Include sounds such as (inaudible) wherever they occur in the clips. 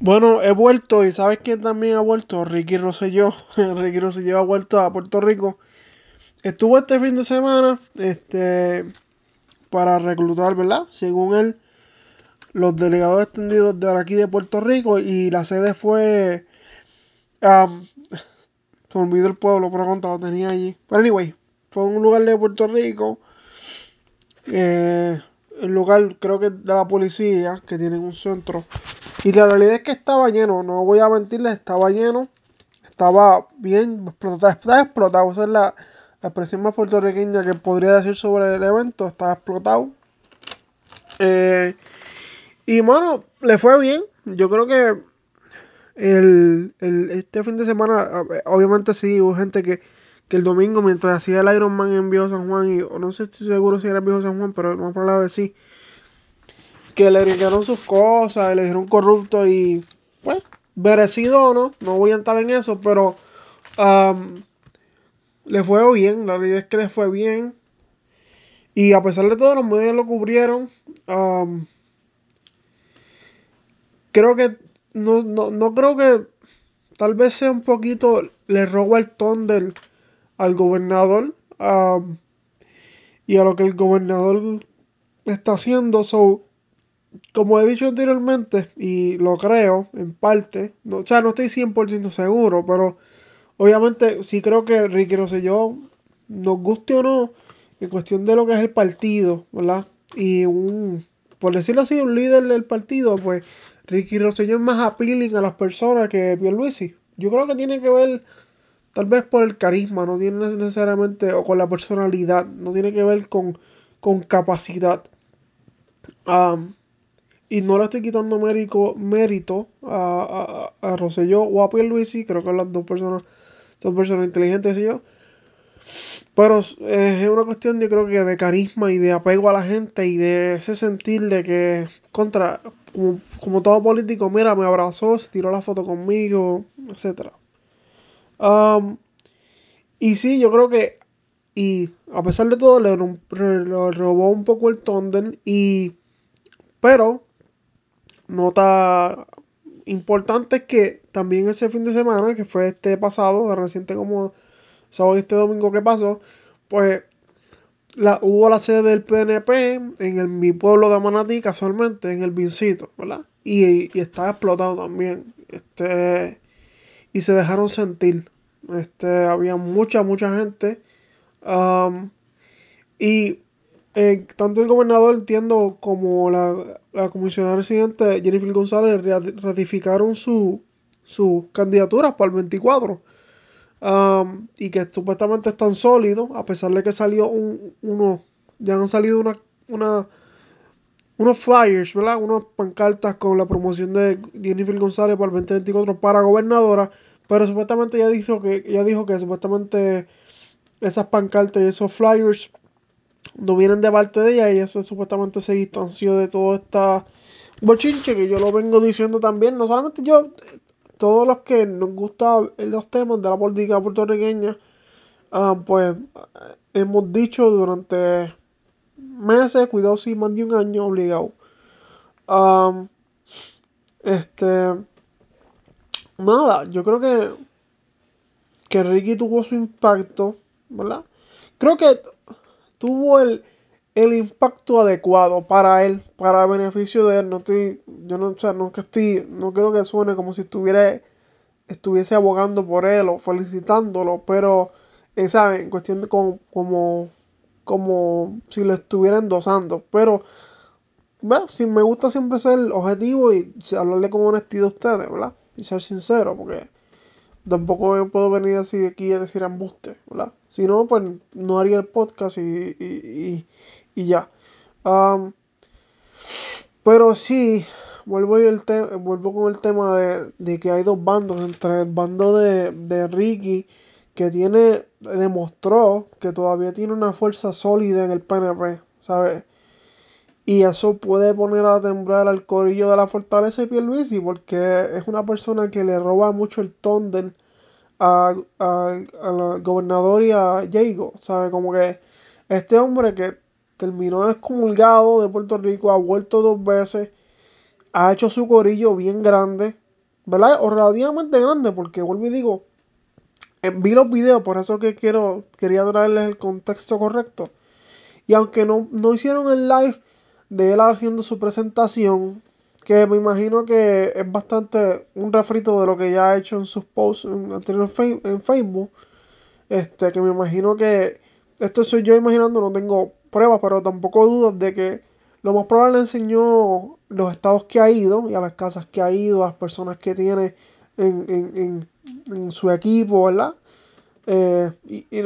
Bueno, he vuelto y ¿sabes quién también ha vuelto? Ricky Rosselló. (laughs) Ricky Rosselló ha vuelto a Puerto Rico. Estuvo este fin de semana este, para reclutar, ¿verdad? Según él, los delegados extendidos de aquí de Puerto Rico y la sede fue... Um, se el pueblo, pero contra lo tenía allí. Pero anyway, fue un lugar de Puerto Rico. Eh, el lugar creo que de la policía, que tienen un centro. Y la realidad es que estaba lleno, no voy a mentirles, estaba lleno. Estaba bien explotado, estaba explotado. Esa es la, expresión más puertorriqueña que podría decir sobre el evento. Estaba explotado. Eh, y bueno, le fue bien. Yo creo que el, este fin de semana, obviamente sí, hubo gente que, que el domingo, mientras hacía el Iron Man en Viejo San Juan, y no sé si seguro si era Viejo San Juan, pero por que sí, que le dijeron sus cosas, le dijeron corrupto y, pues, merecido o no, no voy a entrar en eso, pero le fue bien, la realidad es que le fue bien. Y a pesar de todo, los medios lo cubrieron. creo que, no, no, creo que tal vez sea un poquito, le roba el ton del, al gobernador y a lo que el gobernador está haciendo. So, como he dicho anteriormente, y lo creo en parte, no, o sea, no estoy 100% seguro, pero obviamente sí creo que Ricky Rosselló, nos guste o no, en cuestión de lo que es el partido, ¿verdad? Y un, por decirlo así, un líder del partido, pues Ricky Rosselló es más appealing a las personas que Pierluisi. Yo creo que tiene que ver, tal vez por el carisma, no tiene necesariamente, o con la personalidad, no tiene que ver con, con capacidad. Y no le estoy quitando mérito, mérito a, a, a Rosselló o a Pierluisi, creo que las dos personas son personas inteligentes y yo. Pero es una cuestión, yo creo que de carisma y de apego a la gente y de ese sentir de que, contra, como, todo político, mira, me abrazó, se tiró la foto conmigo, etc. y sí, yo creo que, y a pesar de todo, le, robó un poco el Thunder y, pero, nota importante es que también ese fin de semana, que fue este pasado, reciente como sábado y este domingo que pasó, pues la, hubo la sede del PNP en el, mi pueblo de Manatí, casualmente, en el Vincito, ¿verdad? Y, y estaba explotado también. Este, y se dejaron sentir. Este, había mucha, mucha gente. y eh, tanto el gobernador, entiendo, como la, la comisionada residente Jennifer González ratificaron su, su candidatura para el 24 y que supuestamente están sólidos, a pesar de que salió un, uno, ya han salido una, una, unos flyers, ¿verdad? Unas pancartas con la promoción de Jennifer González para el 2024 para gobernadora, pero supuestamente ya dijo que, ya dijo que supuestamente esas pancartas y esos flyers no vienen de parte de ella y eso supuestamente se distanció de todo esta bochinche que yo lo vengo diciendo también, no solamente yo, todos los que nos gustan los temas de la política puertorriqueña, ah, pues hemos dicho durante meses, cuidado si más de un año obligado. este. Nada, yo creo que. Que Ricky tuvo su impacto, ¿verdad? Creo que tuvo el, el impacto adecuado para él, para beneficio de él. No estoy, yo no, o sea, que estoy, no creo que suene como si estuviera, estuviese abogando por él o felicitándolo, pero, eh, ¿saben? En cuestión de como, como, como si lo estuviera endosando. Pero, bueno, si me gusta siempre ser objetivo y hablarle con honestidad a ustedes, ¿verdad? Y ser sincero, porque tampoco puedo venir así aquí a decir embuste, ¿verdad? Si no, pues no haría el podcast y, y ya. pero sí, vuelvo, el vuelvo con el tema de, que hay dos bandos. Entre el bando de, de Ricky, que tiene, demostró que todavía tiene una fuerza sólida en el PNP, ¿sabes? Y eso puede poner a temblar al corillo de la fortaleza de Pierluisi, porque es una persona que le roba mucho el ton del, al gobernador y a Diego, ¿sabes? Como que este hombre que terminó excomulgado de Puerto Rico, ha vuelto dos veces, ha hecho su corillo bien grande, ¿verdad? O relativamente grande, porque vuelvo y digo, eh, vi los videos, por eso que quiero, quería traerles el contexto correcto. Y aunque no, no hicieron el live de él haciendo su presentación, que me imagino que es bastante un refrito de lo que ya ha hecho en sus posts en, en Facebook, este, que me imagino que esto soy yo imaginando, no tengo pruebas, pero tampoco dudas de que lo más probable le enseñó los estados que ha ido y a las casas que ha ido, a las personas que tiene en, su equipo, ¿verdad? Eh, y,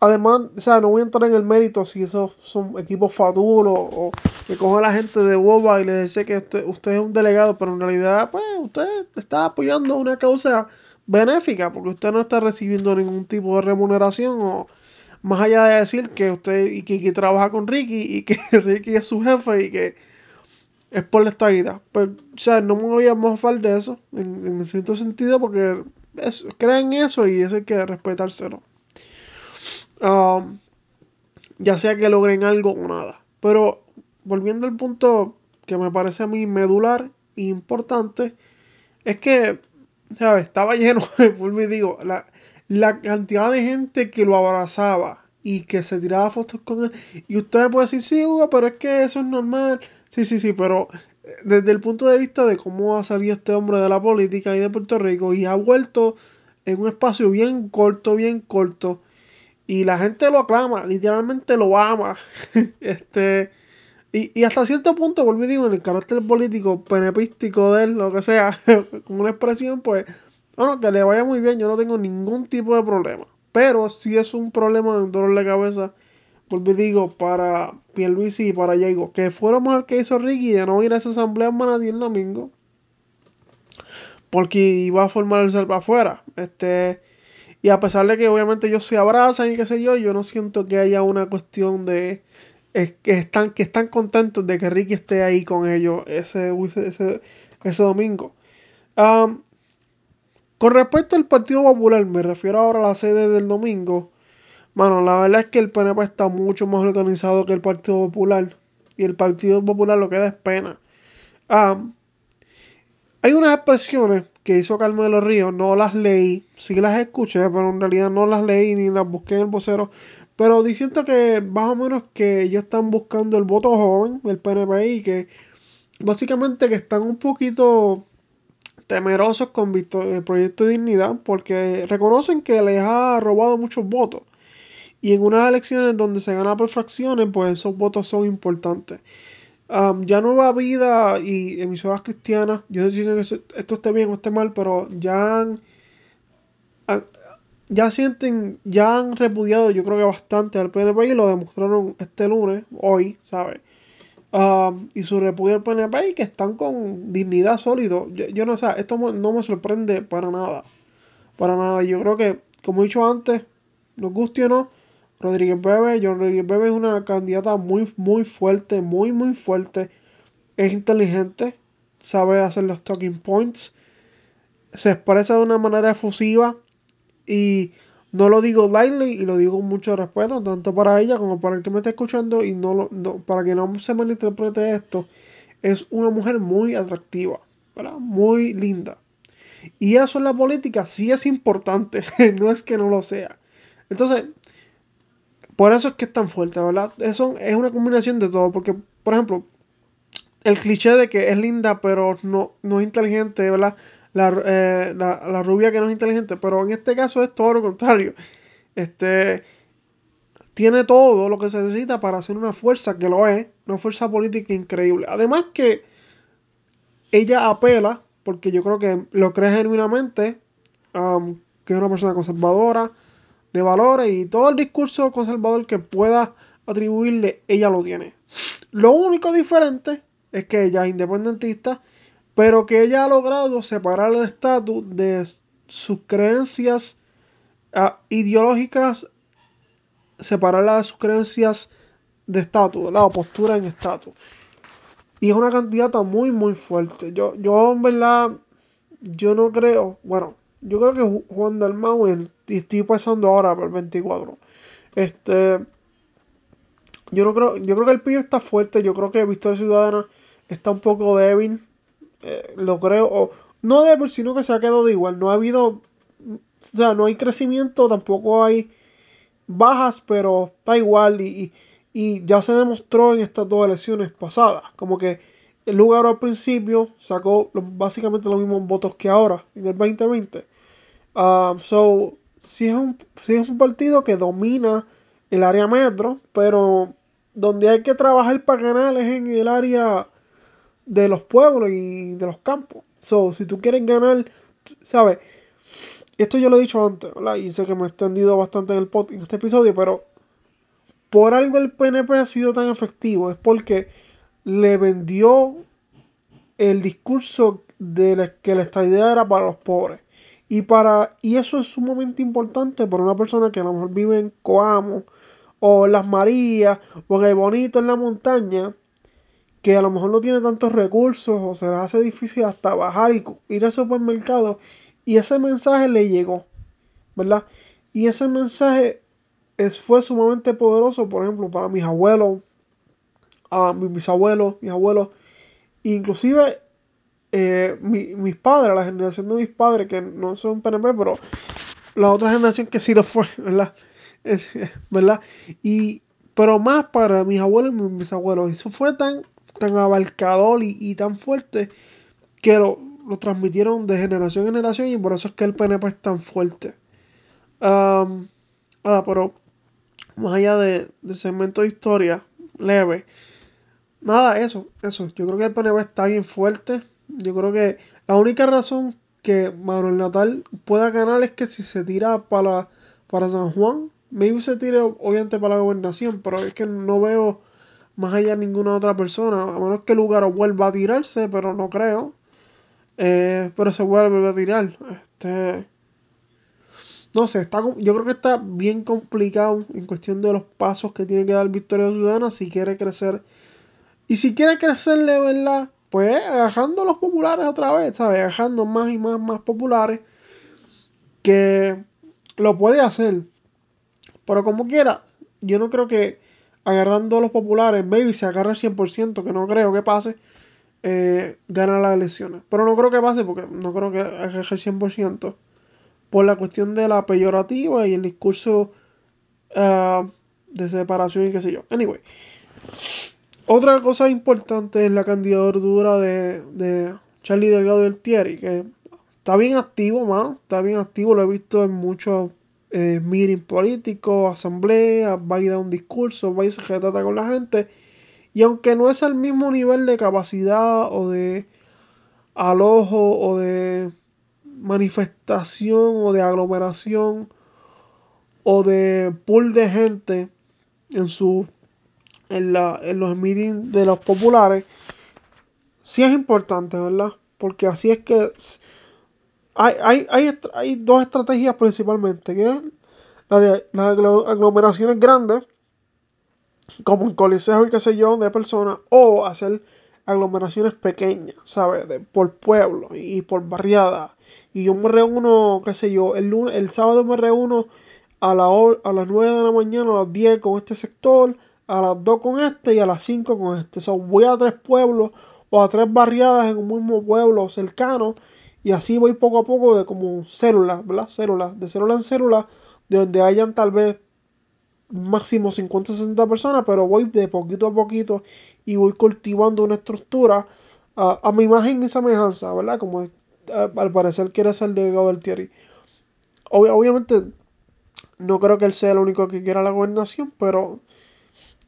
además, o sea, no voy a entrar en el mérito si esos son equipos fatulos o que coge a la gente de Boba y le dice que usted, usted es un delegado, pero en realidad, pues, usted está apoyando una causa benéfica porque usted no está recibiendo ningún tipo de remuneración o más allá de decir que usted y que, trabaja con Ricky y que (laughs) Ricky es su jefe y que es por la estabilidad. Pues, o sea, no me voy a mofar de eso, en, cierto sentido, porque es, creen eso y eso hay que respetárselo. Um, ya sea que logren algo o nada. Pero volviendo al punto que me parece a mí medular e importante, es que, ¿sabes? Estaba (laughs) lleno, vuelvo y digo, la, la cantidad de gente que lo abrazaba y que se tiraba fotos con él. Y usted me puede decir, sí, Hugo, pero es que eso es normal. Sí, sí, sí, pero eh, desde el punto de vista de cómo ha salido este hombre de la política y de Puerto Rico y ha vuelto en un espacio bien corto, bien corto. Y la gente lo aclama, literalmente lo ama. (laughs) este. Y, y, hasta cierto punto, vuelvo digo, en el carácter político, penepístico de él, lo que sea, (laughs) como una expresión, pues bueno, que le vaya muy bien, yo no tengo ningún tipo de problema. Pero si es un problema de un dolor de cabeza, vuelvo digo, para Pierluisi y para Diego, que fuera mejor que hizo Ricky de no ir a esa asamblea en Manatí el domingo. Porque iba a formar el salva afuera. Este, y a pesar de que obviamente ellos se abrazan y qué sé yo, yo no siento que haya una cuestión de que están, que están contentos de que Ricky esté ahí con ellos ese, ese, ese domingo. Con respecto al Partido Popular, me refiero ahora a la sede del domingo. Bueno, la verdad es que el PNP está mucho más organizado que el Partido Popular. Y el Partido Popular lo que da es pena. Hay unas expresiones que hizo Carmelo Ríos, no las leí, sí las escuché, pero en realidad no las leí ni las busqué en el vocero. Pero diciendo que más o menos que ellos están buscando el voto joven, el PNP, y que básicamente que están un poquito temerosos con el proyecto de dignidad porque reconocen que les ha robado muchos votos. Y en unas elecciones donde se gana por fracciones, pues esos votos son importantes. Ya Nueva Vida y emisoras cristianas, yo no sé si esto esté bien o esté mal, pero ya han, ya sienten, ya han repudiado yo creo que bastante al PNP y lo demostraron este lunes, hoy, ¿sabes? y su repudio al PNP y que están con dignidad sólido. Yo, no sé, esto no me sorprende para nada. Para nada. Yo creo que, como he dicho antes, nos guste o no, Rodríguez Bebe, John Rodríguez Bebe es una candidata muy, muy fuerte, muy, muy fuerte. Es inteligente, sabe hacer los talking points, se expresa de una manera efusiva y no lo digo lightly y lo digo con mucho respeto, tanto para ella como para el que me está escuchando y no, lo, para que no se malinterprete esto. Es una mujer muy atractiva, ¿verdad? Muy linda. Y eso en la política sí es importante, (laughs) no es que no lo sea. Entonces, por eso es que es tan fuerte, ¿verdad? Eso es una combinación de todo, porque, por ejemplo, el cliché de que es linda pero no, no es inteligente, ¿verdad? Eh, la, rubia que no es inteligente, pero en este caso es todo lo contrario. Este tiene todo lo que se necesita para hacer una fuerza que lo es, una fuerza política increíble. Además que ella apela, porque yo creo que lo cree genuinamente, que es una persona conservadora, de valores y todo el discurso conservador que pueda atribuirle, ella lo tiene. Lo único diferente es que ella es independentista pero que ella ha logrado separar el estatus de sus creencias ah, ideológicas, separarla de sus creencias de estatus, la postura en estatus. Y es una candidata muy, muy fuerte. Yo, yo en verdad, yo no creo, bueno, yo creo que Juan Dalmau, y estoy pasando ahora por el 24. Este, yo no creo, yo creo que el PIB está fuerte, yo creo que Victoria Ciudadana está un poco débil. Eh, lo creo. no de sino que se ha quedado igual. No ha habido, o sea, no hay crecimiento, tampoco hay bajas, pero está igual y, y ya se demostró en estas dos elecciones pasadas. Como que el lugar al principio sacó básicamente los mismos votos que ahora, en el 2020. Um, so, sí es, un, es un partido que domina el área metro, pero donde hay que trabajar para ganar es en el área de los pueblos y de los campos. So, si tú quieres ganar, ¿sabes? Esto yo lo he dicho antes, ¿verdad? Y sé que me he extendido bastante en, el pod, en este episodio, pero por algo el PNP ha sido tan efectivo. Es porque le vendió el discurso de que la idea era para los pobres. Y, para, y eso es sumamente importante para una persona que a lo mejor vive en Coamo o Las Marías o en el Bonito en la montaña, que a lo mejor no tiene tantos recursos o se le hace difícil hasta bajar y ir al supermercado. Y ese mensaje le llegó, ¿verdad? Y ese mensaje es, fue sumamente poderoso, por ejemplo, para mis abuelos, a mis, abuelos, mis abuelos, inclusive eh, mis padres, la generación de mis padres, que no son PNP, pero la otra generación que sí lo fue, (laughs) ¿verdad? ¿verdad? Y, pero más para mis abuelos y mis abuelos. Eso fue tan, tan abarcador y, tan fuerte que lo, transmitieron de generación en generación y por eso es que el PNP es tan fuerte. Um, pero más allá de, del segmento de historia leve, nada, eso, eso. Yo creo que el PNP está bien fuerte. Yo creo que la única razón que Manuel Natal pueda ganar es que si se tira para, para San Juan, maybe se tire obviamente para la gobernación, pero es que no veo más allá ninguna otra persona, a menos que el lugar vuelva a tirarse, pero no creo. Eh, pero se vuelve a tirar. Este, no sé, está, yo creo que está bien complicado en cuestión de los pasos que tiene que dar Victoria Ciudadana si quiere crecer. Y si quiere crecerle, ¿verdad? Pues agajando los populares otra vez, ¿sabes? Agajando más y más, más populares. Que lo puede hacer. Pero como quiera, yo no creo que agarrando a los populares, maybe se agarra el 100%, que no creo que pase, eh, gana las elecciones. Pero no creo que pase porque no creo que agarre el 100%. Por la cuestión de la peyorativa y el discurso uh, de separación y qué sé yo. Anyway. Otra cosa importante es la candidatura de, de Charlie Delgado y el Thierry, que está bien activo, mano. Está bien activo, lo he visto en muchos eh, meeting político, asamblea, va a dar un discurso, va a se trata con la gente. Y aunque no es el mismo nivel de capacidad o de alojo o de manifestación o de aglomeración o de pool de gente en su en, la, en los meetings de los populares, sí es importante, ¿verdad? Porque así es que hay, hay, dos estrategias principalmente, que es la de las aglomeraciones grandes, como un coliseo y qué sé yo, de personas, o hacer aglomeraciones pequeñas, ¿sabes? por pueblo y por barriada. Y yo me reúno, qué sé yo, el, lunes, el sábado me reúno a, la, a las 9 de la mañana, a las 10 con este sector, a las 2 con este y a las 5 con este. So, voy a tres pueblos o a tres barriadas en un mismo pueblo cercano y así voy poco a poco de como células, ¿verdad? Células, de célula en célula, de donde hayan tal vez máximo 50 60 personas, pero voy de poquito a poquito y voy cultivando una estructura a, mi imagen y semejanza, ¿verdad? Como al parecer quiere ser delegado del Thierry. obviamente no creo que él sea el único que quiera la gobernación, pero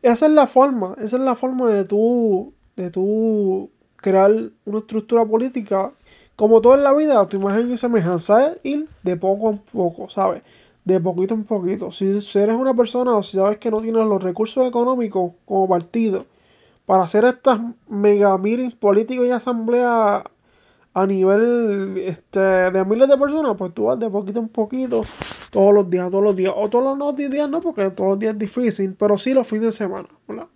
esa es la forma, esa es la forma de tú, de tú crear una estructura política como todo en la vida, tu imagen y semejanza es ir de poco en poco, ¿sabes? De poquito en poquito. Si, eres una persona o si sabes que no tienes los recursos económicos como partido para hacer estas mega meetings políticos y asambleas a nivel este, de miles de personas, pues tú vas de poquito en poquito, todos los días, todos los días, o todos los días no, porque todos los días es difícil, pero sí los fines de semana, ¿verdad?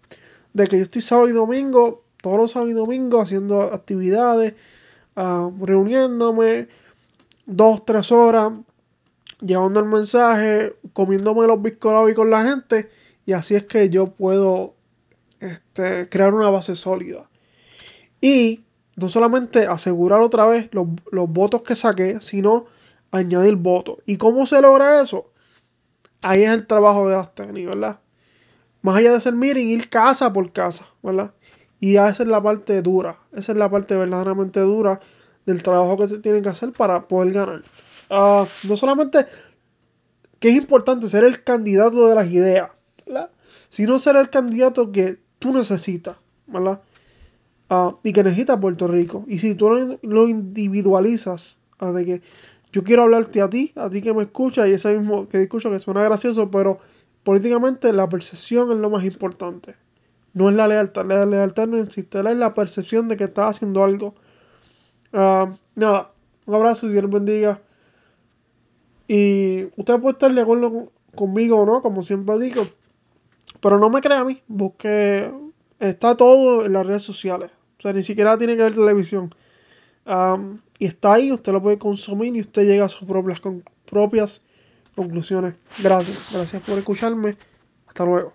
De que yo estoy sábado y domingo, todos los sábados y domingos haciendo actividades, reuniéndome dos, tres horas, llevando el mensaje, comiéndome los biscolos con la gente, y así es que yo puedo este, crear una base sólida. Y no solamente asegurar otra vez los, votos que saqué, sino añadir votos. ¿Y cómo se logra eso? Ahí es el trabajo de las técnicas, ¿verdad? Más allá de ser miren, ir casa por casa, ¿verdad? Y esa es la parte dura, esa es la parte verdaderamente dura del trabajo que se tiene que hacer para poder ganar. Ah, no solamente que es importante ser el candidato de las ideas, ¿verdad? Sino ser el candidato que tú necesitas, ¿verdad? Y que necesita Puerto Rico. Y si tú lo, individualizas, de que yo quiero hablarte a ti, a ti que me escuchas, y ese mismo que escucho que suena gracioso, pero políticamente la percepción es lo más importante. No es la lealtad. La lealtad no existe, es la percepción de que estás haciendo algo. Ah, nada, un abrazo Dios bendiga. Y usted puede estar de acuerdo conmigo o no, como siempre digo. Pero no me crea a mí. Busque. Está todo en las redes sociales. O sea, ni siquiera tiene que ver televisión. y está ahí, usted lo puede consumir y usted llega a sus propias, propias conclusiones. Gracias, gracias por escucharme. Hasta luego.